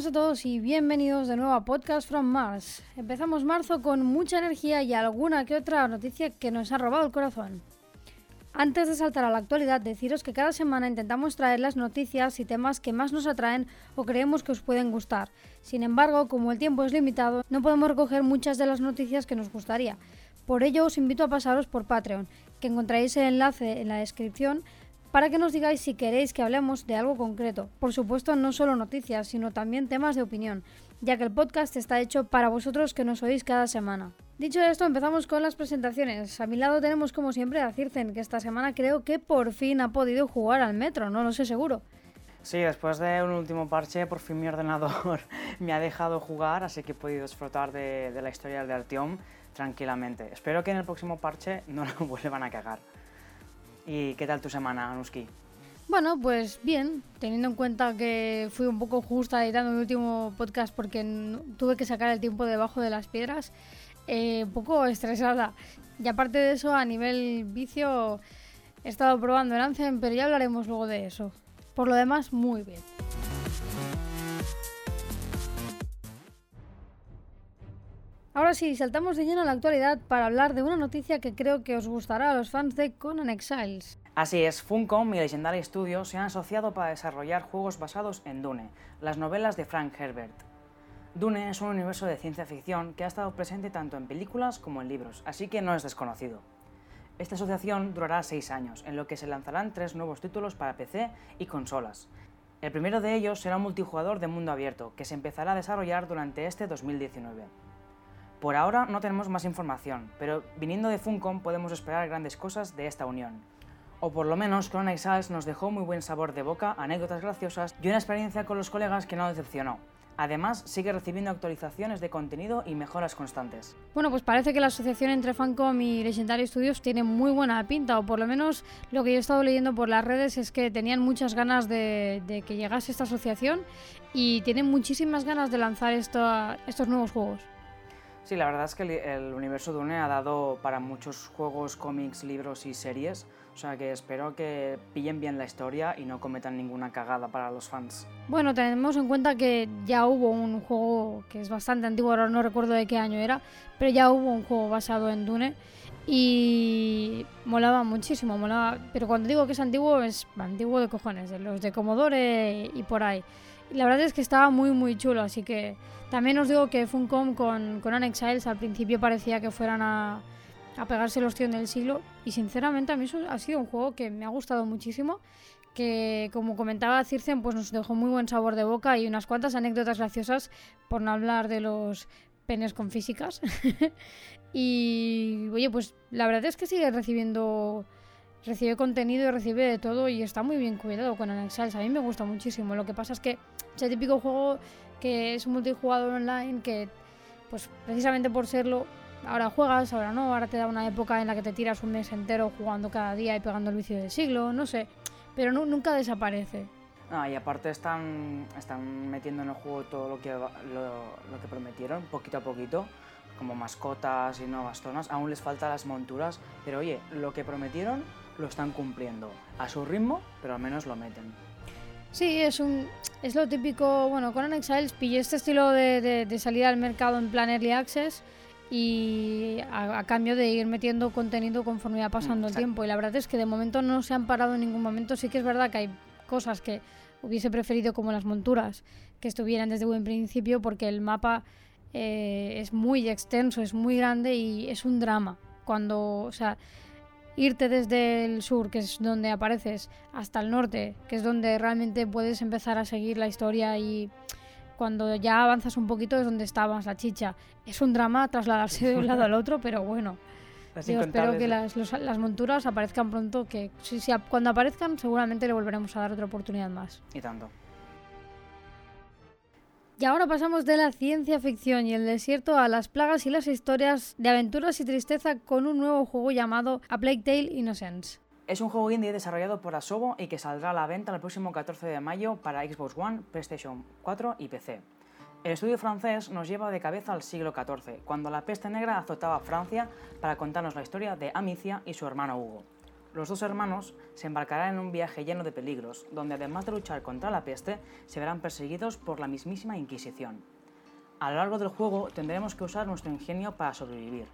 buenas a todos y bienvenidos de nuevo a Podcast from Mars. Empezamos marzo con mucha energía y alguna que otra noticia que nos ha robado el corazón. Antes de saltar a la actualidad, deciros que cada semana intentamos traer las noticias y temas que más nos atraen o creemos que os pueden gustar. Sin embargo, como el tiempo es limitado, no podemos recoger muchas de las noticias que nos gustaría. Por ello os invito a pasaros por Patreon, que encontraréis el enlace en la descripción para que nos digáis si queréis que hablemos de algo concreto. Por supuesto, no solo noticias, sino también temas de opinión, ya que el podcast está hecho para vosotros que nos oís cada semana. Dicho esto, empezamos con las presentaciones. A mi lado tenemos como siempre a Circen, que esta semana creo que por fin ha podido jugar al metro, no lo sé seguro. Sí, después de un último parche, por fin mi ordenador me ha dejado jugar, así que he podido disfrutar de, la historia de Artyom tranquilamente. Espero que en el próximo parche no lo vuelvan a cagar. ¿Y qué tal tu semana, Anuski? Bueno, pues bien, teniendo en cuenta que fui un poco justa editando mi último podcast porque tuve que sacar el tiempo debajo de las piedras, eh, un poco estresada. Y aparte de eso, a nivel vicio, he estado probando el Anthem, pero ya hablaremos luego de eso. Por lo demás, muy bien. Ahora sí, saltamos de lleno a la actualidad para hablar de una noticia que creo que os gustará a los fans de Conan Exiles. Así es, Funcom y Legendary Studios se han asociado para desarrollar juegos basados en Dune, las novelas de Frank Herbert. Dune es un universo de ciencia ficción que ha estado presente tanto en películas como en libros, así que no es desconocido. Esta asociación durará seis años, en lo que se lanzarán tres nuevos títulos para PC y consolas. El primero de ellos será un multijugador de mundo abierto, que se empezará a desarrollar durante este 2019. Por ahora no tenemos más información, pero viniendo de Funcom podemos esperar grandes cosas de esta unión. O por lo menos Clone Exiles nos dejó muy buen sabor de boca, anécdotas graciosas y una experiencia con los colegas que no decepcionó. Además, sigue recibiendo actualizaciones de contenido y mejoras constantes. Bueno, pues parece que la asociación entre Funcom y Legendary Studios tiene muy buena pinta, o por lo menos lo que yo he estado leyendo por las redes es que tenían muchas ganas de, que llegase esta asociación y tienen muchísimas ganas de lanzar estos nuevos juegos. Sí, la verdad es que el, universo Dune ha dado para muchos juegos, cómics, libros y series, o sea que espero que pillen bien la historia y no cometan ninguna cagada para los fans. Bueno, tenemos en cuenta que ya hubo un juego que es bastante antiguo, ahora no recuerdo de qué año era, pero ya hubo un juego basado en Dune y molaba muchísimo, molaba, pero cuando digo que es antiguo es antiguo de cojones, de los de Commodore y por ahí. La verdad es que estaba muy muy chulo, así que también os digo que Funcom con, con Exiles al principio parecía que fueran a, a pegarse los tíos del siglo y sinceramente a mí eso ha sido un juego que me ha gustado muchísimo que como comentaba Circen pues nos dejó muy buen sabor de boca y unas cuantas anécdotas graciosas por no hablar de los penes con físicas. Y oye pues la verdad es que sigue recibiendo recibe contenido y recibe de todo y está muy bien cuidado con Exiles a mí me gusta muchísimo lo que pasa es que ese típico juego que es un multijugador online que, pues precisamente por serlo, ahora juegas, ahora no, ahora te da una época en la que te tiras un mes entero jugando cada día y pegando el vicio del siglo, no sé, pero nunca desaparece. Y aparte están, están metiendo en el juego todo lo que, lo, lo que prometieron, poquito a poquito, como mascotas y nuevas zonas. Aún les faltan las monturas, pero oye, lo que prometieron lo están cumpliendo. A su ritmo, pero al menos lo meten. Sí, es un es lo típico, bueno, con Exiles pillé este estilo de, de, salida al mercado en plan Early Access y a, cambio de ir metiendo contenido conforme va pasando el tiempo. Y la verdad es que de momento no se han parado en ningún momento. Sí que es verdad que hay cosas que hubiese preferido como las monturas que estuvieran desde buen principio porque el mapa eh, es muy extenso, es muy grande y es un drama. Cuando, o sea, irte desde el sur, que es donde apareces, hasta el norte, que es donde realmente puedes empezar a seguir la historia y cuando ya avanzas un poquito es donde está más la chicha. Es un drama trasladarse de un lado al otro, pero bueno. espero que las, las, monturas aparezcan pronto, que si, si, cuando aparezcan seguramente le volveremos a dar otra oportunidad más. Y tanto. Y ahora pasamos de la ciencia ficción y el desierto a las plagas y las historias de aventuras y tristeza con un nuevo juego llamado A Plague Tale Innocence. Es un juego indie desarrollado por Asobo y que saldrá a la venta el próximo 14 de mayo para Xbox One, PlayStation 4 y PC. El estudio francés nos lleva de cabeza al siglo XIV, cuando la peste negra azotaba a Francia para contarnos la historia de Amicia y su hermano Hugo. Los dos hermanos se embarcarán en un viaje lleno de peligros, donde además de luchar contra la peste, se verán perseguidos por la mismísima Inquisición. A lo largo del juego tendremos que usar nuestro ingenio para sobrevivir.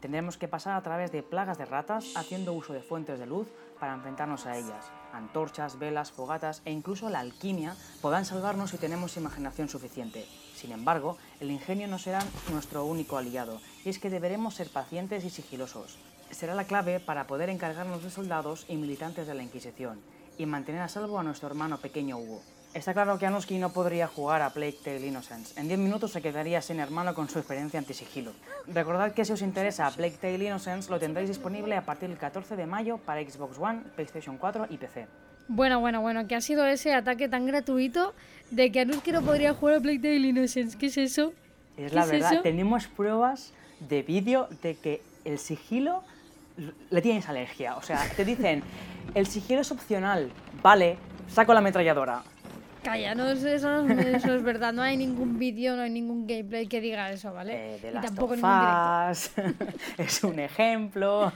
Tendremos que pasar a través de plagas de ratas haciendo uso de fuentes de luz para enfrentarnos a ellas. Antorchas, velas, fogatas e incluso la alquimia podrán salvarnos si tenemos imaginación suficiente. Sin embargo, el ingenio no será nuestro único aliado, y es que deberemos ser pacientes y sigilosos. Será la clave para poder encargarnos de soldados y militantes de la Inquisición, y mantener a salvo a nuestro hermano pequeño Hugo. Está claro que Anuski no podría jugar a Plague Tale Innocence. En 10 minutos se quedaría sin hermano con su experiencia anti-sigilo. Recordad que si os interesa Plague Tale Innocence lo tendréis disponible a partir del 14 de mayo para Xbox One, PlayStation 4 y PC. Bueno, bueno, bueno, ¿qué ha sido ese ataque tan gratuito de que Anuski no podría jugar a Plague Tale Innocence? ¿Qué es eso? Es la verdad, tenemos pruebas de vídeo de que el sigilo le tienes alergia. O sea, te dicen, el sigilo es opcional, vale, saco la ametralladora. Calla, no, eso, eso, es verdad. No hay ningún vídeo, no hay ningún gameplay que diga eso, ¿vale? Eh, y tampoco ningún es un ejemplo.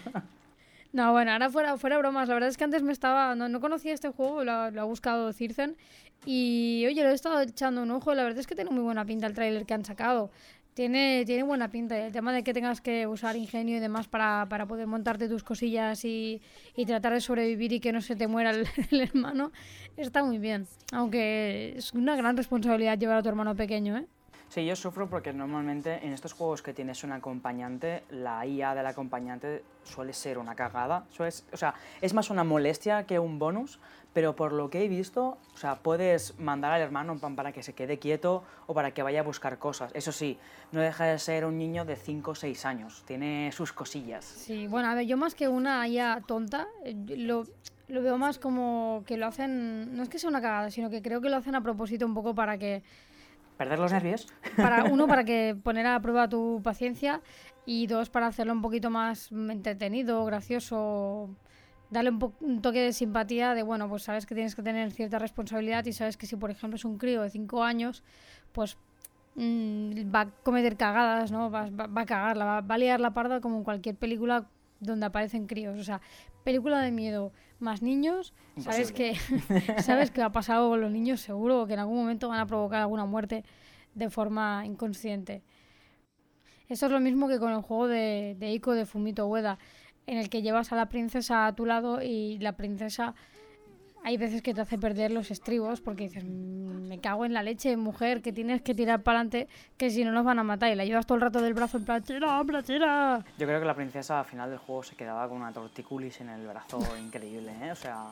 No, bueno, ahora fuera, fuera bromas. La verdad es que antes me estaba. No, conocía este juego, lo, ha buscado Circen. Y oye, lo he estado echando un ojo. La verdad es que tiene muy buena pinta el tráiler que han sacado. Tiene, tiene buena pinta. El tema de que tengas que usar ingenio y demás para, para poder montarte tus cosillas y, y, tratar de sobrevivir y que no se te muera el, el, hermano está muy bien. Aunque es una gran responsabilidad llevar a tu hermano pequeño, ¿eh? Sí, yo sufro porque normalmente en estos juegos que tienes un acompañante, la IA del acompañante suele ser una cagada. o sea, es más una molestia que un bonus, pero por lo que he visto, o sea, puedes mandar al hermano para que se quede quieto o para que vaya a buscar cosas. Eso sí, no deja de ser un niño de 5 o 6 años, tiene sus cosillas. Sí, bueno, a ver, yo más que una IA tonta, eh, lo, lo veo más como que lo hacen, no es que sea una cagada, sino que creo que lo hacen a propósito un poco para que ¿Perder los nervios? Para, uno, para que poner a prueba tu paciencia y dos, para hacerlo un poquito más entretenido, gracioso, darle un, toque de simpatía de, bueno, pues sabes que tienes que tener cierta responsabilidad y sabes que si, por ejemplo, es un crío de 5 años, pues mm, va a cometer cagadas, ¿no? Va, a cagarla, va, va, a liar la parda como en cualquier película donde aparecen críos. O sea, película de miedo más niños, sabes que, sabes que ha pasado con los niños seguro, que en algún momento van a provocar alguna muerte de forma inconsciente. Eso es lo mismo que con el juego de, de Ico de Fumito Ueda, en el que llevas a la princesa a tu lado y la princesa hay veces que te hace perder los estribos porque dices, mm, me cago en la leche, mujer, que tienes que tirar para adelante, que si no nos van a matar. Y la llevas todo el rato del brazo en plan, tira, tira. Yo creo que la princesa al final del juego se quedaba con una torticulis en el brazo increíble, ¿eh? O sea,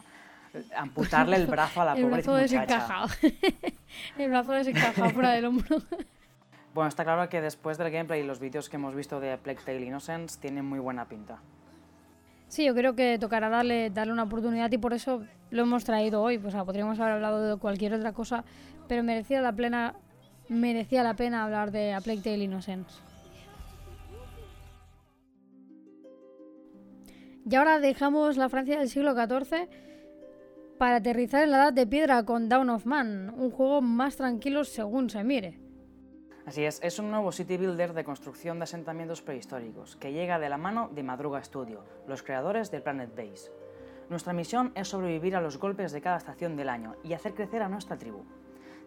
amputarle el brazo a la el pobre brazo desencajado. el brazo desencajado fuera del hombro. Bueno, está claro que después del gameplay y los vídeos que hemos visto de Plague Tale Innocence tienen muy buena pinta. Sí, yo creo que tocará darle, darle una oportunidad y por eso lo hemos traído hoy. Pues, podríamos haber hablado de cualquier otra cosa, pero merecía la, plena, merecía la pena hablar de A Plague Tale Innocence. Y ahora dejamos la Francia del siglo XIV para aterrizar en la Edad de Piedra con Down of Man, un juego más tranquilo según se mire. Así es, es un nuevo city builder de construcción de asentamientos prehistóricos, que llega de la mano de Madruga Studio, los creadores del Planet Base. Nuestra misión es sobrevivir a los golpes de cada estación del año y hacer crecer a nuestra tribu.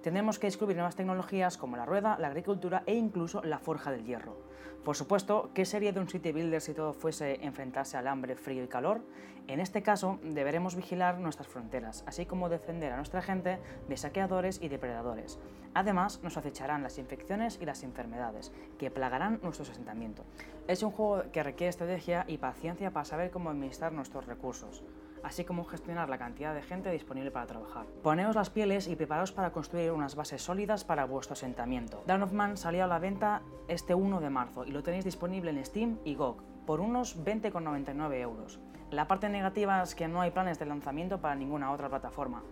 Tendremos que descubrir nuevas tecnologías como la rueda, la agricultura e incluso la forja del hierro. Por supuesto, ¿qué sería de un city builder si todo fuese enfrentarse al hambre, frío y calor? En este caso, deberemos vigilar nuestras fronteras, así como defender a nuestra gente de saqueadores y depredadores. Además, nos acecharán las infecciones y las enfermedades, que plagarán nuestros asentamientos. Es un juego que requiere estrategia y paciencia para saber cómo administrar nuestros recursos así como gestionar la cantidad de gente disponible para trabajar. Poneos las pieles y preparaos para construir unas bases sólidas para vuestro asentamiento. Dawn of Man salió a la venta este 1 de marzo y lo tenéis disponible en Steam y GOG por unos 20,99 euros. La parte negativa es que no hay planes de lanzamiento para ninguna otra plataforma,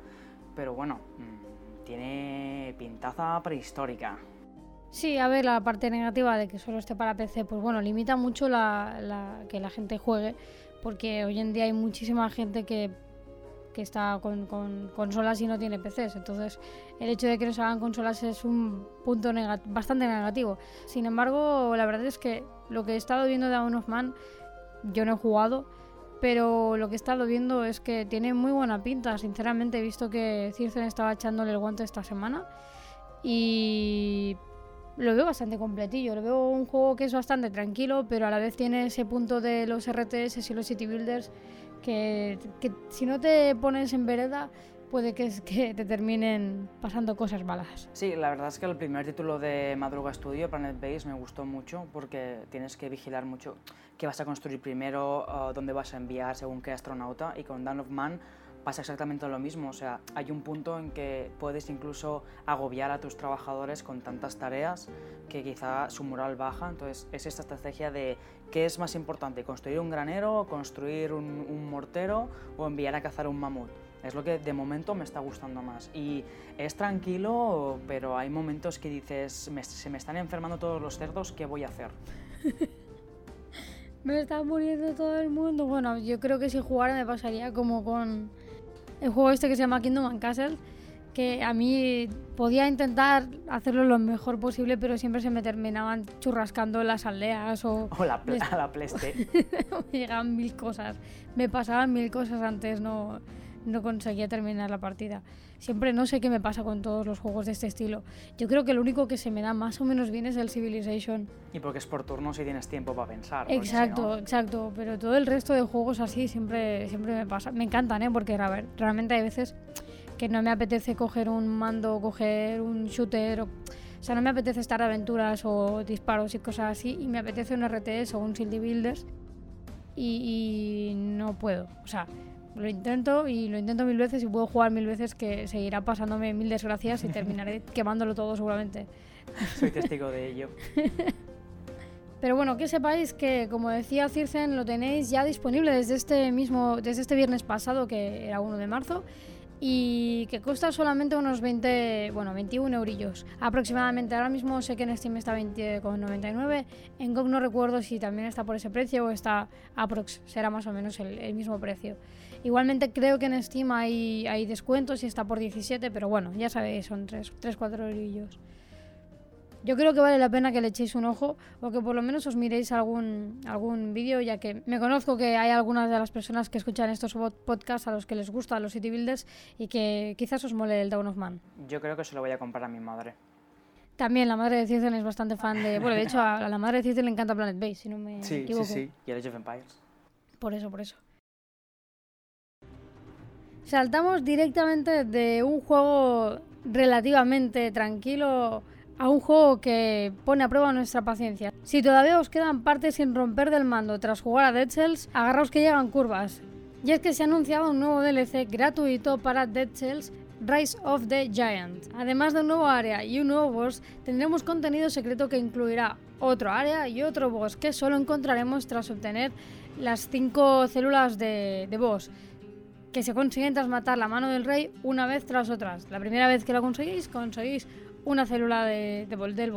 pero bueno, mm, tiene pintaza prehistórica. Sí, a ver, la parte negativa de que solo esté para PC, pues bueno, limita mucho la, que la gente juegue, porque hoy en día hay muchísima gente que, está con, consolas y no tiene PCs. Entonces, el hecho de que no se hagan consolas es un punto bastante negativo. Sin embargo, la verdad es que lo que he estado viendo de Dawn of Man, yo no he jugado, pero lo que he estado viendo es que tiene muy buena pinta. Sinceramente, he visto que Circen estaba echándole el guante esta semana y lo veo bastante completillo. Lo veo un juego que es bastante tranquilo, pero a la vez tiene ese punto de los RTS y los City Builders que, que si no te pones en vereda puede que, que te terminen pasando cosas malas. Sí, la verdad es que el primer título de Madruga Studio, Planet Base, me gustó mucho porque tienes que vigilar mucho qué vas a construir primero, uh, dónde vas a enviar según qué astronauta y con Dawn of Man pasa exactamente lo mismo, o sea, hay un punto en que puedes incluso agobiar a tus trabajadores con tantas tareas que quizá su moral baja, entonces es esta estrategia de qué es más importante, construir un granero, construir un, un mortero o enviar a cazar un mamut. Es lo que de momento me está gustando más. Y es tranquilo, pero hay momentos que dices, se me están enfermando todos los cerdos, ¿qué voy a hacer? me está muriendo todo el mundo. Bueno, yo creo que si jugara me pasaría como con el juego este que se llama Kingdom Castle, que a mí podía intentar hacerlo lo mejor posible, pero siempre se me terminaban churrascando las aldeas o... O la, la pleste. me llegaban mil cosas. Me pasaban mil cosas antes, no no conseguía terminar la partida. Siempre no sé qué me pasa con todos los juegos de este estilo. Yo creo que lo único que se me da más o menos bien es el Civilization. Y porque es por turnos y tienes tiempo para pensar. Exacto, exacto. Pero todo el resto de juegos así siempre, siempre me pasa. Me encantan, ¿eh? Porque a ver, realmente hay veces que no me apetece coger un mando, coger un shooter. O, o sea, no me apetece estar aventuras o disparos y cosas así. Y me apetece un RTS o un Shield Builders. Y, y no puedo. O sea, lo intento y lo intento mil veces y puedo jugar mil veces que seguirá pasándome mil desgracias y terminaré quemándolo todo seguramente. Soy testigo de ello. Pero bueno, que sepáis que, como decía Circen, lo tenéis ya disponible desde este mismo, desde este viernes pasado, que era 1 de marzo, y que cuesta solamente unos 20, bueno, 21 eurillos aproximadamente. Ahora mismo sé que en Steam está 20,99. En GOG no recuerdo si también está por ese precio o está aprox, será más o menos el, el mismo precio. Igualmente creo que en Steam hay, hay descuentos y está por 17, pero bueno, ya sabéis, son 3-4 eurillos. Yo creo que vale la pena que le echéis un ojo o que por lo menos os miréis algún, algún vídeo, ya que me conozco que hay algunas de las personas que escuchan estos podcasts a los que les gustan los City Builders y que quizás os mole el Dawn of Man. Yo creo que se lo voy a comprar a mi madre. También la madre de Citizen es bastante fan de... Bueno, de hecho a la madre de Citizen le encanta Planet Base, si no me equivoco. Sí, sí, y Age of Empires. Por eso, por eso. Saltamos directamente de un juego relativamente tranquilo a un juego que pone a prueba nuestra paciencia. Si todavía os quedan partes sin romper del mando tras jugar a Dead Cells, agarraos que llegan curvas. Y es que se ha anunciado un nuevo DLC gratuito para Dead Cells Rise of the Giant. Además de un nuevo área y un nuevo boss, tendremos contenido secreto que incluirá otro área y otro boss que solo encontraremos tras obtener las 5 células de, de boss que se consiguen tras matar la mano del rey una vez tras otra. La primera vez que lo conseguís, conseguís una célula de, de, del.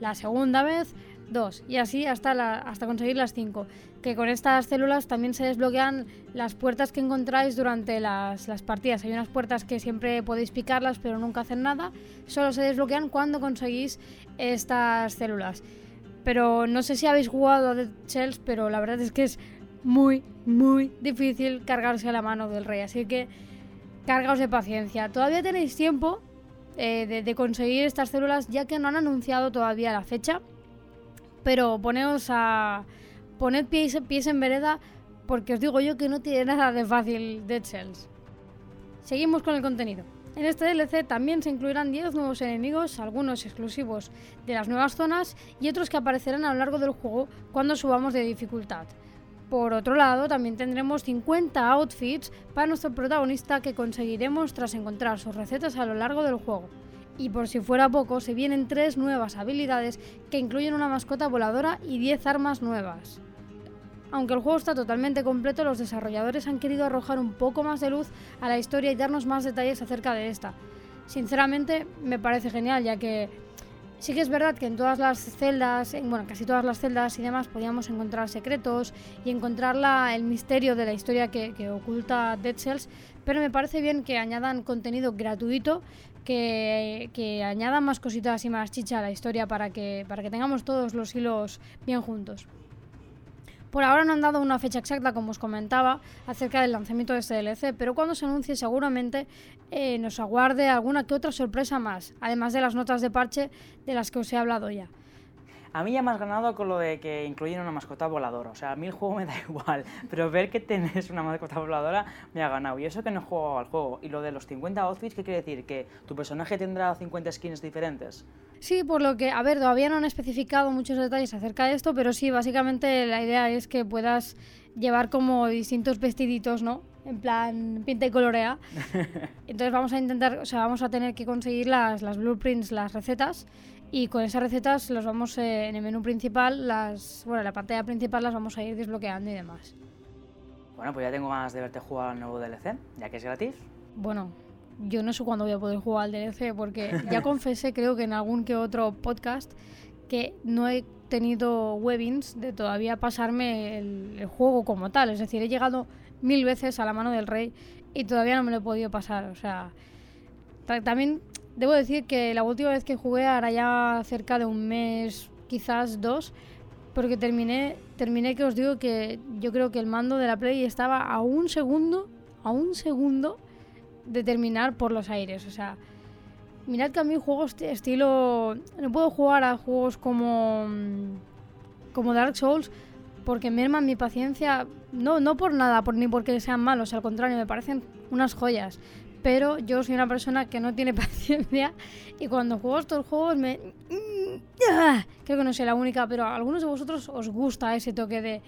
La segunda vez, dos. Y así hasta, hasta conseguir las cinco. Que con estas células también se desbloquean las puertas que encontráis durante las, las partidas. Hay unas puertas que siempre podéis picarlas pero nunca hacen nada. Solo se desbloquean cuando conseguís estas células. Pero no sé si habéis jugado a Dead Cells, pero la verdad es que es muy, muy difícil cargarse a la mano del rey. Así que cargaos de paciencia. Todavía tenéis tiempo eh, de, conseguir estas células, ya que no han anunciado todavía la fecha. Pero poneos a. Poned pies, pies en vereda, porque os digo yo que no tiene nada de fácil Dead Cells. Seguimos con el contenido. En este DLC también se incluirán 10 nuevos enemigos, algunos exclusivos de las nuevas zonas y otros que aparecerán a lo largo del juego cuando subamos de dificultad. Por otro lado, también tendremos 50 outfits para nuestro protagonista que conseguiremos tras encontrar sus recetas a lo largo del juego. Y por si fuera poco, se vienen tres nuevas habilidades que incluyen una mascota voladora y 10 armas nuevas. Aunque el juego está totalmente completo, los desarrolladores han querido arrojar un poco más de luz a la historia y darnos más detalles acerca de esta. Sinceramente, me parece genial, ya que Sí que es verdad que en todas las celdas, en, bueno, casi todas las celdas y demás podíamos encontrar secretos y encontrar la, el misterio de la historia que, que, oculta Dead Cells, pero me parece bien que añadan contenido gratuito, que, que, añadan más cositas y más chicha a la historia para que, para que tengamos todos los hilos bien juntos. Por ahora no han dado una fecha exacta, como os comentaba, acerca del lanzamiento de este DLC, pero cuando se anuncie seguramente eh, nos aguarde alguna que otra sorpresa más, además de las notas de parche de las que os he hablado ya. A mí ya me has ganado con lo de que incluyen una mascota voladora. O sea, a mí el juego me da igual, pero ver que tenés una mascota voladora me ha ganado. Y eso que no he jugado al juego. Y lo de los 50 outfits, ¿qué quiere decir? ¿Que tu personaje tendrá 50 skins diferentes? Sí, por lo que, a ver, todavía no han especificado muchos detalles acerca de esto, pero sí, básicamente la idea es que puedas llevar como distintos vestiditos, ¿no? En plan, pinta y colorea. Entonces vamos a intentar, o sea, vamos a tener que conseguir las, las blueprints, las recetas, y con esas recetas los vamos eh, en el menú principal, las, bueno, la pantalla principal las vamos a ir desbloqueando y demás. Bueno, pues ya tengo ganas de verte jugar al nuevo DLC, ya que es gratis. Bueno, yo no sé cuándo voy a poder jugar al DLC porque ya confesé, creo que en algún que otro podcast, que no he tenido webbings de todavía pasarme el, juego como tal. Es decir, he llegado mil veces a la mano del rey y todavía no me lo he podido pasar. O sea, también debo decir que la última vez que jugué, ahora ya cerca de un mes, quizás dos, porque terminé, terminé que os digo que yo creo que el mando de la Play estaba a un segundo, a un segundo de terminar por los aires. O sea, mirad que a mí juegos estilo... No puedo jugar a juegos como, como Dark Souls porque merman mi paciencia, no, no por nada, por, ni porque sean malos, al contrario, me parecen unas joyas. Pero yo soy una persona que no tiene paciencia y cuando juego estos juegos me... Creo que no soy la única, pero a algunos de vosotros os gusta ese toque de...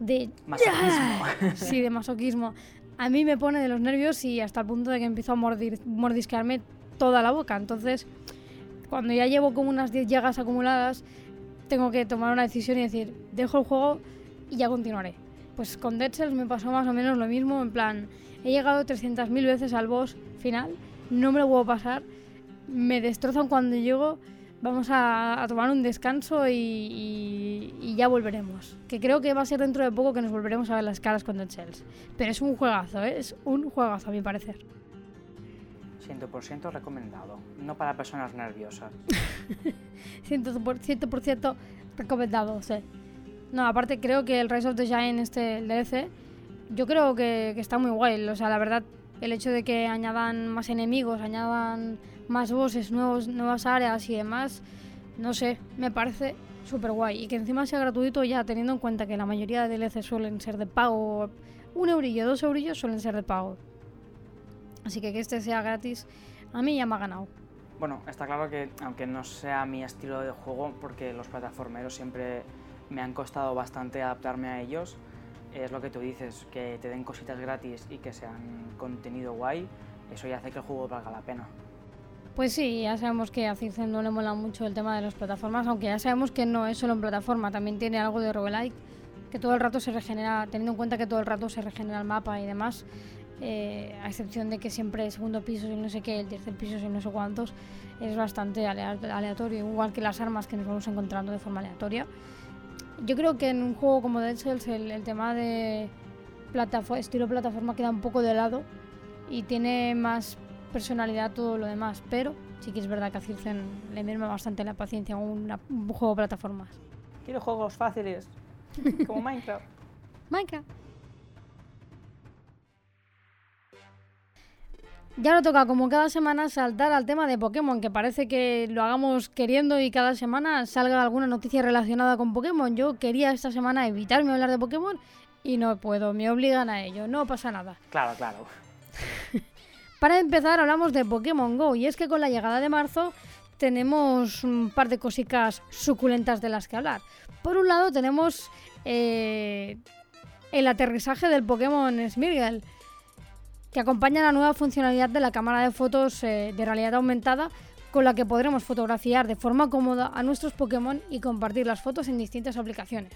de masoquismo. Sí, de masoquismo a mí me pone de los nervios y hasta el punto de que empiezo a mordir, mordisquearme toda la boca. Entonces, cuando ya llevo como unas 10 llagas acumuladas, tengo que tomar una decisión y decir, dejo el juego y ya continuaré. Pues con Dead Cells me pasó más o menos lo mismo, en plan, he llegado 300.000 veces al boss final, no me lo puedo pasar, me destrozan cuando llego vamos a, tomar un descanso y, ya volveremos. Que creo que va a ser dentro de poco que nos volveremos a ver las caras con Dead Cells. Pero es un juegazo, ¿eh? es un juegazo a mi parecer. 100% recomendado, no para personas nerviosas. 100%, recomendado, sí. No, aparte creo que el Rise of the Giant, este, el DLC, yo creo que, que está muy guay. O sea, la verdad, el hecho de que añadan más enemigos, añadan más bosses, nuevos, nuevas áreas y demás, no sé, me parece súper guay. Y que encima sea gratuito ya teniendo en cuenta que la mayoría de DLC suelen ser de pago. Un eurillo, dos eurillos suelen ser de pago. Así que que este sea gratis, a mí ya me ha ganado. Bueno, está claro que aunque no sea mi estilo de juego, porque los plataformeros siempre me han costado bastante adaptarme a ellos, es lo que tú dices, que te den cositas gratis y que sean contenido guay, eso ya hace que el juego valga la pena. Pues sí, ya sabemos que a Circe no le mola mucho el tema de las plataformas, aunque ya sabemos que no es solo en plataforma, también tiene algo de roguelike, que todo el rato se regenera, teniendo en cuenta que todo el rato se regenera el mapa y demás, eh, a excepción de que siempre el segundo piso y no sé qué, el tercer piso y no sé cuántos, es bastante aleatorio, igual que las armas que nos vamos encontrando de forma aleatoria. Yo creo que en un juego como Dead Cells el, tema de estilo plataforma queda un poco de lado y tiene más personalidad todo lo demás, pero sí que es verdad que a Circen le merma bastante la paciencia a un juego de plataformas. Quiero juegos fáciles, como Minecraft. Minecraft. Ya no toca como cada semana saltar al tema de Pokémon, que parece que lo hagamos queriendo y cada semana salga alguna noticia relacionada con Pokémon. Yo quería esta semana evitarme hablar de Pokémon y no puedo, me obligan a ello, no pasa nada. Claro, claro. Para empezar hablamos de Pokémon Go y es que con la llegada de marzo tenemos un par de cositas suculentas de las que hablar. Por un lado tenemos eh, el aterrizaje del Pokémon Smirgel que acompaña la nueva funcionalidad de la cámara de fotos eh, de realidad aumentada con la que podremos fotografiar de forma cómoda a nuestros Pokémon y compartir las fotos en distintas aplicaciones,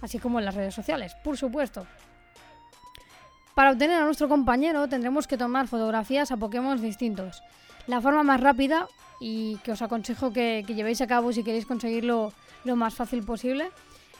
así como en las redes sociales, por supuesto. Para obtener a nuestro compañero tendremos que tomar fotografías a Pokémon distintos. La forma más rápida y que os aconsejo que, llevéis a cabo si queréis conseguirlo lo más fácil posible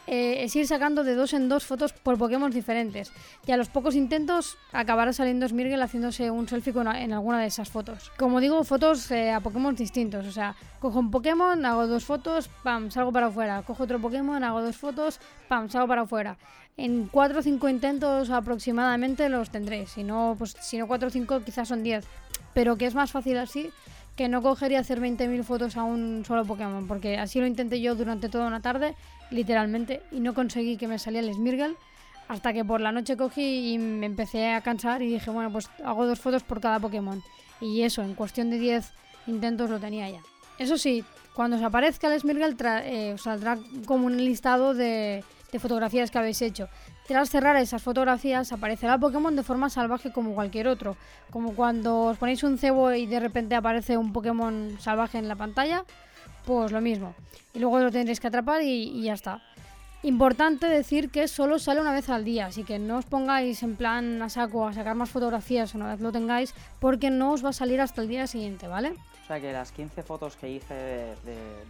eh, es ir sacando de dos en dos fotos por Pokémon diferentes. Y a los pocos intentos acabará saliendo Smirgel haciéndose un selfie en alguna de esas fotos. Como digo, fotos eh, a Pokémon distintos. O sea, cojo un Pokémon, hago dos fotos, pam, salgo para afuera. Cojo otro Pokémon, hago dos fotos, pam, salgo para afuera. En 4 o 5 intentos aproximadamente los tendré. Si no, pues si no 4 o 5 quizás son 10. Pero que es más fácil así que no cogería hacer 20.000 fotos a un solo Pokémon, porque así lo intenté yo durante toda una tarde, literalmente, y no conseguí que me saliera el Smirgle, hasta que por la noche cogí y me empecé a cansar y dije, bueno, pues hago dos fotos por cada Pokémon. Y eso, en cuestión de 10 intentos lo tenía ya. Eso sí, cuando os aparezca el Smirgle eh, os saldrá como un listado de, de fotografías que habéis hecho. Tras cerrar esas fotografías aparecerá Pokémon de forma salvaje como cualquier otro, como cuando os ponéis un cebo y de repente aparece un Pokémon salvaje en la pantalla, pues lo mismo. Y luego lo tendréis que atrapar y, ya está. Importante decir que solo sale una vez al día, así que no os pongáis en plan a saco a sacar más fotografías una vez lo tengáis, porque no os va a salir hasta el día siguiente, ¿vale? O sea que las 15 fotos que hice de,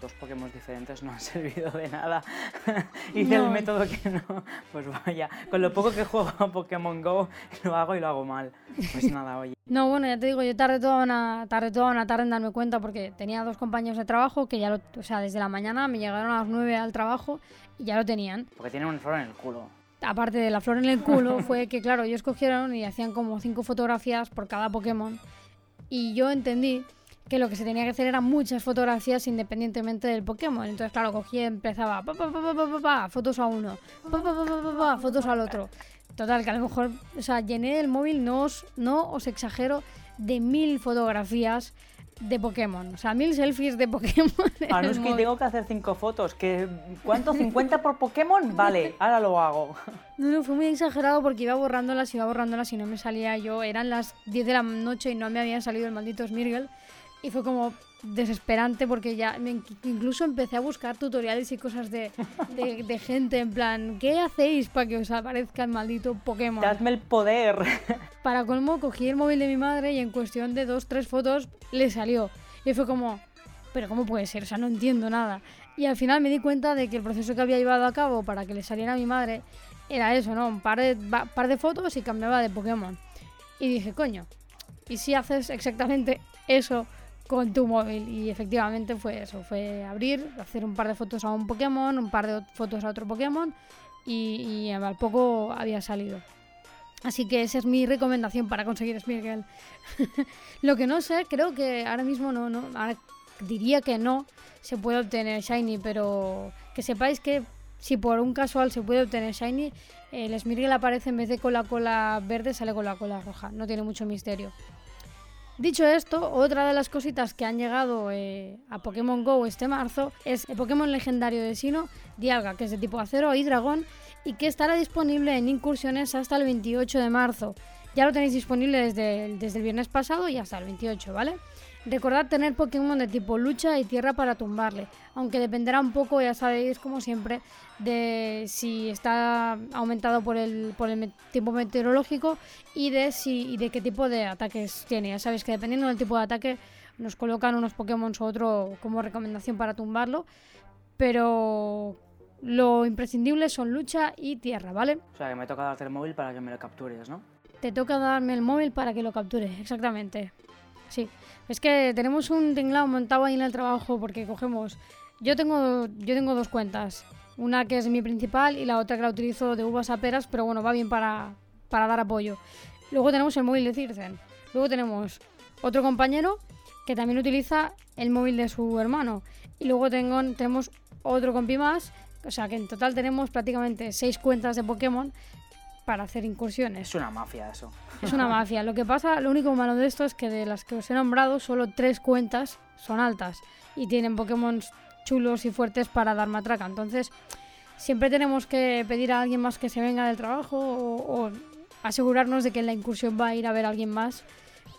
dos Pokémon diferentes no han servido de nada. hice el método que no. Pues vaya, con lo poco que juego a Pokémon Go, lo hago y lo hago mal. Pues nada, oye. No, bueno, ya te digo, yo tardé toda una, tardé toda una tarde en darme cuenta porque tenía dos compañeros de trabajo que ya lo. O sea, desde la mañana me llegaron a las 9 al trabajo y ya lo tenían. Porque tienen una flor en el culo aparte de la flor en el culo, fue que, claro, ellos cogieron y hacían como cinco fotografías por cada Pokémon. Y yo entendí que lo que se tenía que hacer eran muchas fotografías independientemente del Pokémon. Entonces, claro, cogía y empezaba pa, pa, pa, fotos a uno, fotos al otro. Total, que a lo mejor, o sea, llené el móvil, no os, no os exagero, de mil fotografías de Pokémon. O sea, mil selfies de Pokémon. Ah, es que tengo que hacer cinco fotos. que ¿Cuánto? ¿50 por Pokémon? Vale, ahora lo hago. No, no, fue muy exagerado porque iba borrándolas, iba borrándolas y no me salía yo. Eran las 10 de la noche y no me había salido el maldito Smirgle y fue como desesperante porque ya incluso empecé a buscar tutoriales y cosas de, de, gente en plan, ¿qué hacéis para que os aparezca el maldito Pokémon? Dadme el poder. Para colmo, cogí el móvil de mi madre y en cuestión de dos, tres fotos le salió. Y fue como, pero ¿cómo puede ser? O sea, no entiendo nada. Y al final me di cuenta de que el proceso que había llevado a cabo para que le saliera a mi madre era eso, ¿no? Un par de, par de fotos y cambiaba de Pokémon. Y dije, coño, ¿y si haces exactamente eso con tu móvil. Y efectivamente fue eso, fue abrir, hacer un par de fotos a un Pokémon, un par de fotos a otro Pokémon y, al poco había salido. Así que esa es mi recomendación para conseguir Smirgel. Lo que no sé, creo que ahora mismo no, no, diría que no se puede obtener Shiny, pero que sepáis que si por un casual se puede obtener Shiny, el Smirgel aparece en vez de con la cola verde, sale con la cola roja. No tiene mucho misterio. Dicho esto, otra de las cositas que han llegado eh, a Pokémon Go este marzo es el Pokémon legendario de Sino, Dialga, que es de tipo acero y dragón, y que estará disponible en incursiones hasta el 28 de marzo. Ya lo tenéis disponible desde desde el viernes pasado y hasta el 28, ¿vale? Recordad tener Pokémon de tipo lucha y tierra para tumbarle, aunque dependerá un poco, ya sabéis, como siempre, de si está aumentado por el, por el tiempo meteorológico y de, si, y de qué tipo de ataques tiene. Ya sabéis que dependiendo del tipo de ataque nos colocan unos Pokémon u otro como recomendación para tumbarlo, pero lo imprescindible son lucha y tierra, ¿vale? O sea, que me toca darte el móvil para que me lo captures, ¿no? Te toca darme el móvil para que lo capture, exactamente. Sí, es que tenemos un tinglado montado ahí en el trabajo porque cogemos. Yo tengo, yo tengo dos cuentas. Una que es mi principal y la otra que la utilizo de uvas a peras, pero bueno, va bien para, para dar apoyo. Luego tenemos el móvil de Circen. Luego tenemos otro compañero que también utiliza el móvil de su hermano. Y luego tengo, tenemos otro compi más. O sea que en total tenemos prácticamente seis cuentas de Pokémon para hacer incursiones. Es una mafia eso. Es una mafia. Lo que pasa, lo único malo de esto es que de las que os he nombrado, solo tres cuentas son altas y tienen Pokémon chulos y fuertes para dar matraca. Entonces, siempre tenemos que pedir a alguien más que se venga del trabajo o, asegurarnos de que en la incursión va a ir a ver a alguien más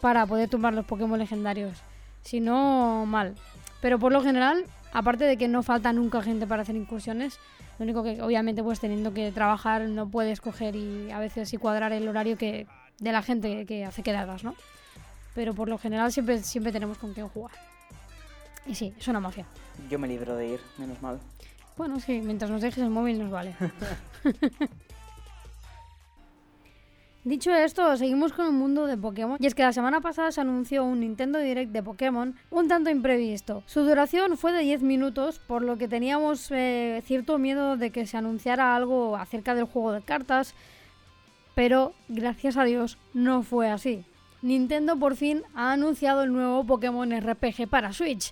para poder tomar los Pokémon legendarios. Si no, mal. Pero por lo general, aparte de que no falta nunca gente para hacer incursiones, lo único que obviamente pues teniendo que trabajar no puedes coger y a veces y cuadrar el horario que de la gente que hace quedadas, ¿no? Pero por lo general siempre, siempre tenemos con quién jugar. Y sí, es una mafia. Yo me libro de ir, menos mal. Bueno, sí, mientras nos dejes el móvil nos vale. Dicho esto, seguimos con el mundo de Pokémon. Y es que la semana pasada se anunció un Nintendo Direct de Pokémon un tanto imprevisto. Su duración fue de 10 minutos, por lo que teníamos eh, cierto miedo de que se anunciara algo acerca del juego de cartas. Pero, gracias a Dios, no fue así. Nintendo por fin ha anunciado el nuevo Pokémon RPG para Switch.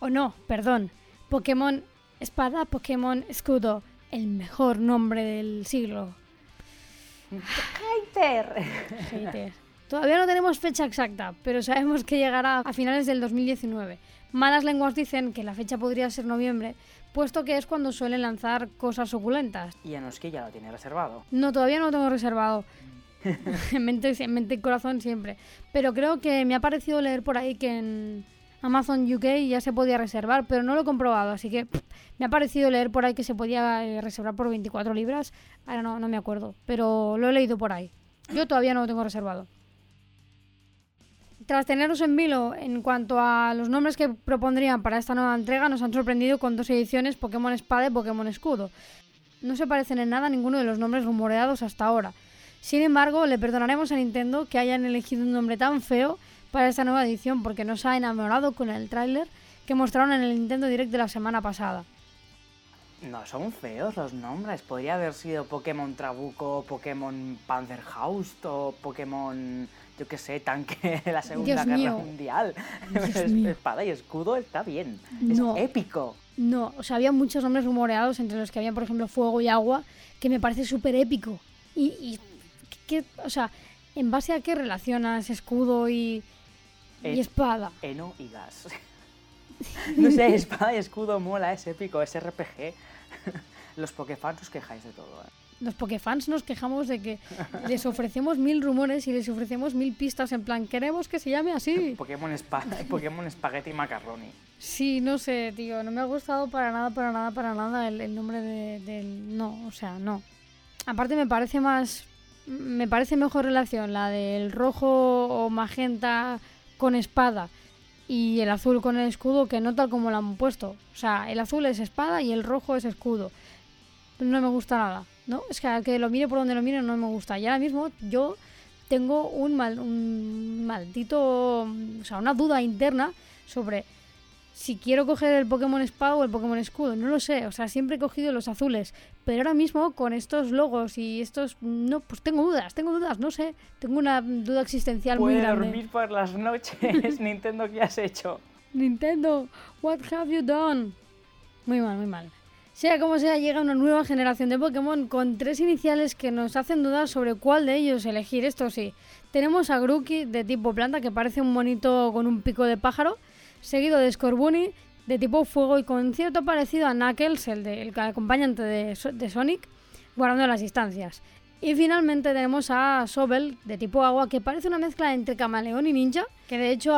O no, perdón. Pokémon Espada, Pokémon Escudo. El mejor nombre del siglo. ¡Hater! Hater. Todavía no tenemos fecha exacta, pero sabemos que llegará a finales del 2019. Malas lenguas dicen que la fecha podría ser noviembre, puesto que es cuando suelen lanzar cosas suculentas. Y Anoski ya lo tiene reservado. No, todavía no lo tengo reservado. en, mente, en mente y corazón siempre. Pero creo que me ha parecido leer por ahí que en Amazon UK ya se podía reservar, pero no lo he comprobado, así que me ha parecido leer por ahí que se podía eh, reservar por 24 libras. Ahora no, no me acuerdo, pero lo he leído por ahí. Yo todavía no lo tengo reservado. Tras teneros en vilo en cuanto a los nombres que propondrían para esta nueva entrega, nos han sorprendido con dos ediciones Pokémon Espada y Pokémon Escudo. No se parecen en nada a ninguno de los nombres rumoreados hasta ahora. Sin embargo, le perdonaremos a Nintendo que hayan elegido un nombre tan feo para esta nueva edición porque nos ha enamorado con el tráiler que mostraron en el Nintendo Direct de la semana pasada. No, son feos los nombres. Podría haber sido Pokémon Trabuco, Pokémon Panzerhaust o Pokémon, yo qué sé, tanque de la Segunda Dios Guerra mío. Mundial. Espada y escudo está bien. No. Es épico. No, o sea, había muchos nombres rumoreados, entre los que había, por ejemplo, Fuego y Agua, que me parece súper épico. Y, y ¿qué- o sea, ¿en base a qué relacionas escudo y, y espada? Eno y gas. no sé, espada y escudo mola, es épico, es RPG. Los Pokéfans os quejáis de todo. ¿eh? Los Pokéfans nos quejamos de que les ofrecemos mil rumores y les ofrecemos mil pistas en plan, queremos que se llame así. Pokémon, espa Pokémon Spaghetti Macaroni. Sí, no sé, tío, no me ha gustado para nada, para nada, para nada el, el nombre de- del... No, o sea, no. Aparte me parece más... Me parece mejor relación la del rojo o magenta con espada y el azul con el escudo que no tal como lo han puesto. O sea, el azul es espada y el rojo es escudo. No me gusta nada, ¿no? Es que a que lo mire por donde lo mire no me gusta. Y ahora mismo yo tengo un, mal, un maldito... O sea, una duda interna sobre si quiero coger el Pokémon Espada o el Pokémon Escudo. No lo sé, o sea, siempre he cogido los azules. Pero ahora mismo con estos logos y estos... No, pues tengo dudas, tengo dudas, no sé. Tengo una duda existencial muy grande. dormir por las noches, Nintendo, ¿qué has hecho? Nintendo, what have you done? Muy mal, muy mal. Sea como sea, llega una nueva generación de Pokémon con tres iniciales que nos hacen dudar sobre cuál de ellos elegir. Esto sí, tenemos a Grookey de tipo planta que parece un monito con un pico de pájaro, seguido de Scorbunny de tipo fuego y con cierto parecido a Knuckles, el, acompañante de, So- de Sonic, guardando las distancias. Y finalmente tenemos a Sobel de tipo agua que parece una mezcla entre camaleón y ninja, que de hecho